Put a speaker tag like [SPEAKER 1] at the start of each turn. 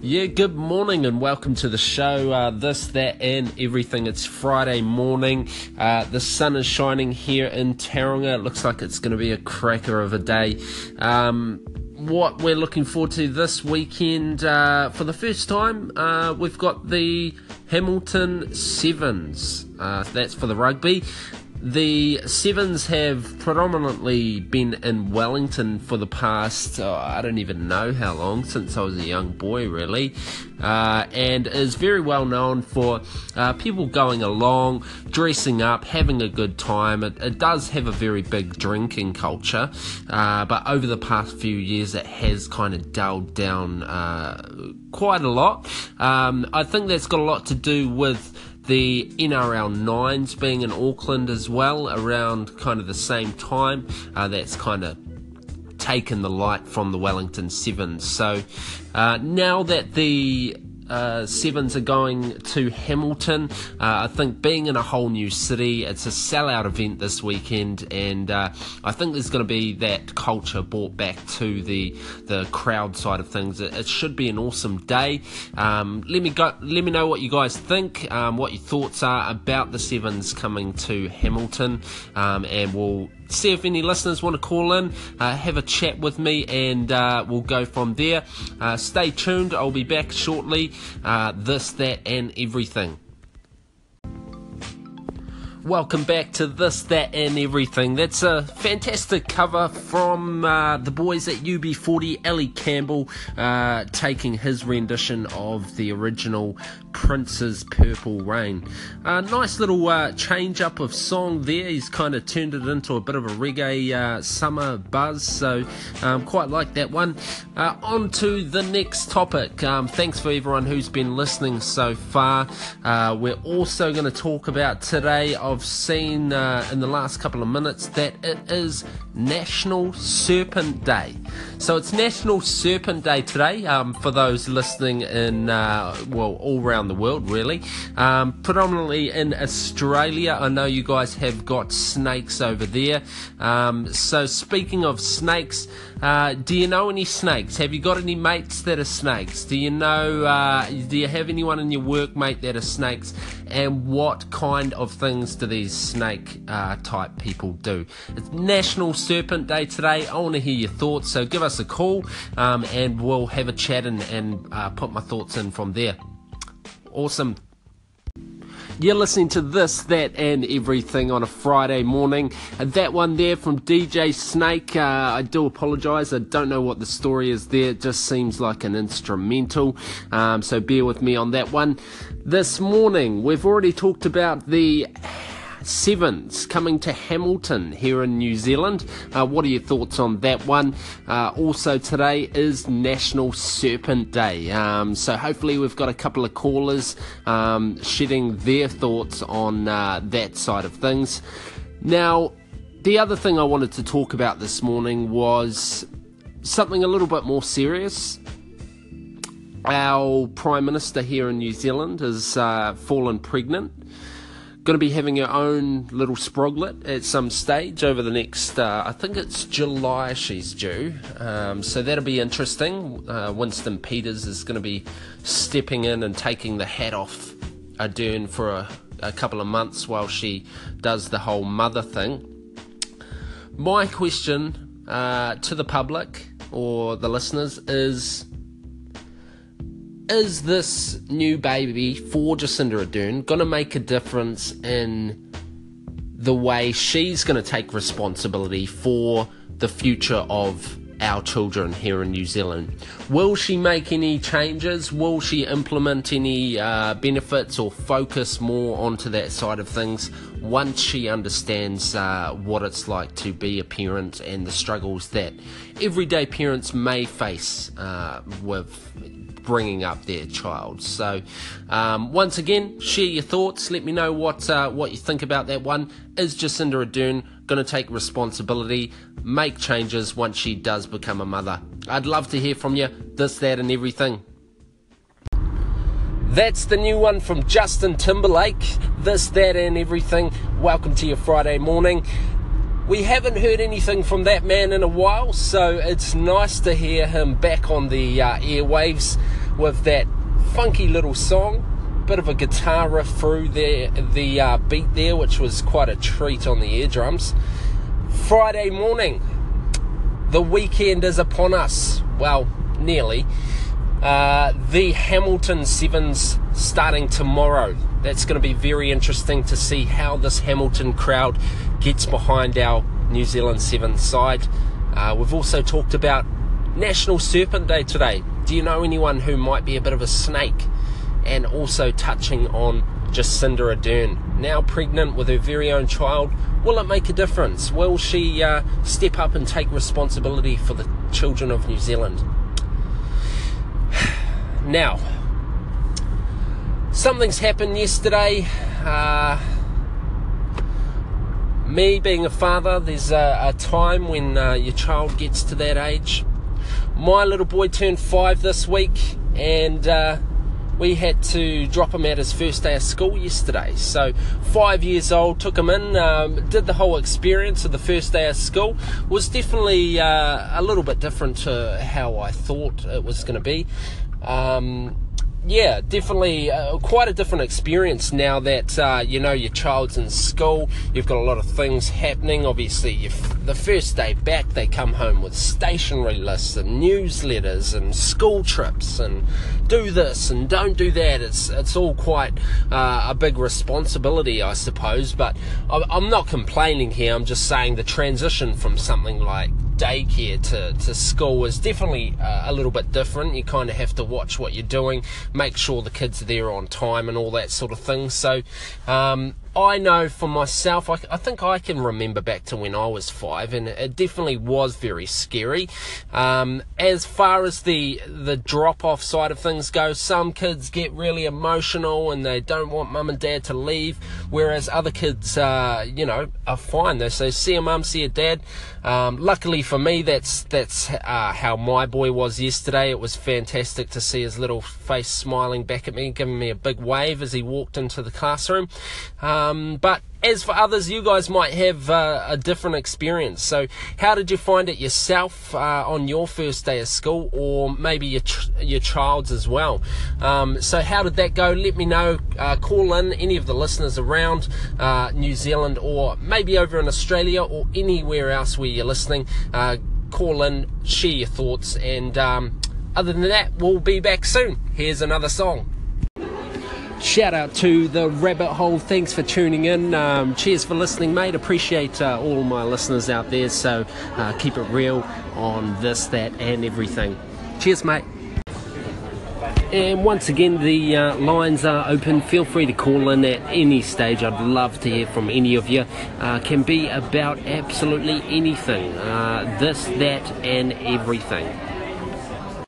[SPEAKER 1] Yeah, good morning and welcome to the show. Uh, this, that, and everything. It's Friday morning. Uh, the sun is shining here in Tauranga. It looks like it's going to be a cracker of a day. Um, what we're looking forward to this weekend, uh, for the first time, uh, we've got the Hamilton Sevens. Uh, that's for the rugby. The Sevens have predominantly been in Wellington for the past, oh, I don't even know how long, since I was a young boy, really, uh, and is very well known for uh, people going along, dressing up, having a good time. It, it does have a very big drinking culture, uh, but over the past few years, it has kind of dulled down uh, quite a lot. Um, I think that's got a lot to do with the NRL Nines being in Auckland as well around kind of the same time. Uh, that's kind of taken the light from the Wellington Sevens. So uh, now that the uh, sevens are going to Hamilton. Uh, I think being in a whole new city, it's a sellout event this weekend, and uh, I think there's going to be that culture brought back to the the crowd side of things. It, it should be an awesome day. Um, let me go. Let me know what you guys think, um, what your thoughts are about the sevens coming to Hamilton, um, and we'll see if any listeners want to call in, uh, have a chat with me, and uh, we'll go from there. Uh, stay tuned, I'll be back shortly. Uh, this, that, and everything. Welcome back to This, That, and Everything. That's a fantastic cover from uh, the boys at UB40, Ali Campbell, uh, taking his rendition of the original Prince's Purple Rain. A nice little uh, change up of song there. He's kind of turned it into a bit of a reggae uh, summer buzz, so um, quite like that one. Uh, on to the next topic. Um, thanks for everyone who's been listening so far. Uh, we're also going to talk about today. I've seen uh, in the last couple of minutes that it is National Serpent Day. So it's National Serpent Day today um, for those listening in, uh, well, all around the world, really. Um, predominantly in Australia, I know you guys have got snakes over there. Um, so, speaking of snakes, uh, do you know any snakes? Have you got any mates that are snakes? Do you know, uh, do you have anyone in your work mate that are snakes? And what kind of things do these snake uh, type people do? It's National Serpent Day today. I want to hear your thoughts, so give us a call um, and we'll have a chat and, and uh, put my thoughts in from there. Awesome. You're listening to this, that, and everything on a Friday morning. That one there from DJ Snake, uh, I do apologise. I don't know what the story is there. It just seems like an instrumental. Um, so bear with me on that one. This morning, we've already talked about the Sevens coming to Hamilton here in New Zealand. Uh, what are your thoughts on that one? Uh, also, today is National Serpent Day. Um, so, hopefully, we've got a couple of callers um, shedding their thoughts on uh, that side of things. Now, the other thing I wanted to talk about this morning was something a little bit more serious. Our Prime Minister here in New Zealand has uh, fallen pregnant going to be having her own little sproglet at some stage over the next, uh, I think it's July she's due. Um, so that'll be interesting. Uh, Winston Peters is going to be stepping in and taking the hat off Ardern for a, a couple of months while she does the whole mother thing. My question uh, to the public or the listeners is is this new baby for Jacinda Ardern going to make a difference in the way she's going to take responsibility for the future of our children here in New Zealand. Will she make any changes? Will she implement any uh, benefits or focus more onto that side of things once she understands uh, what it's like to be a parent and the struggles that everyday parents may face uh, with bringing up their child. So, um, once again, share your thoughts. Let me know what uh, what you think about that one. Is Jacinda Ardern going to take responsibility, make changes once she does become a mother? I'd love to hear from you. This, that, and everything. That's the new one from Justin Timberlake. This, that, and everything. Welcome to your Friday morning. We haven't heard anything from that man in a while, so it's nice to hear him back on the uh, airwaves. With that funky little song. Bit of a guitar riff through there, the uh, beat there, which was quite a treat on the eardrums. Friday morning, the weekend is upon us. Well, nearly. Uh, the Hamilton Sevens starting tomorrow. That's going to be very interesting to see how this Hamilton crowd gets behind our New Zealand Sevens side. Uh, we've also talked about National Serpent Day today. Do you know anyone who might be a bit of a snake? And also touching on Jacinda Ardern, now pregnant with her very own child. Will it make a difference? Will she uh, step up and take responsibility for the children of New Zealand? Now, something's happened yesterday. Uh, me being a father, there's a, a time when uh, your child gets to that age. My little boy turned five this week, and uh, we had to drop him at his first day of school yesterday. So, five years old, took him in, um, did the whole experience of the first day of school. Was definitely uh, a little bit different to how I thought it was going to be. Um, yeah, definitely uh, quite a different experience now that uh, you know your child's in school. You've got a lot of things happening. Obviously, the first day back, they come home with stationery lists and newsletters and school trips and do this and don't do that. It's it's all quite uh, a big responsibility, I suppose. But I'm not complaining here. I'm just saying the transition from something like daycare to, to school is definitely uh, a little bit different. You kind of have to watch what you're doing, make sure the kids are there on time, and all that sort of thing. So, um, I know for myself, I, I, think I can remember back to when I was five, and it definitely was very scary. Um, as far as the the drop off side of things go, some kids get really emotional and they don't want mum and dad to leave, whereas other kids, uh, you know, are fine. They say, "See a mum, see a dad." Um, luckily for me, that's that's uh, how my boy was yesterday. It was fantastic to see his little face smiling back at me, giving me a big wave as he walked into the classroom. Um, um, but as for others, you guys might have uh, a different experience. So, how did you find it yourself uh, on your first day of school, or maybe your ch- your child's as well? Um, so, how did that go? Let me know. Uh, call in any of the listeners around uh, New Zealand, or maybe over in Australia, or anywhere else where you're listening. Uh, call in, share your thoughts, and um, other than that, we'll be back soon. Here's another song. Shout out to the rabbit hole. Thanks for tuning in. Um, cheers for listening, mate. Appreciate uh, all my listeners out there. So uh, keep it real on this, that, and everything. Cheers, mate. And once again, the uh, lines are open. Feel free to call in at any stage. I'd love to hear from any of you. Uh, can be about absolutely anything. Uh, this, that, and everything.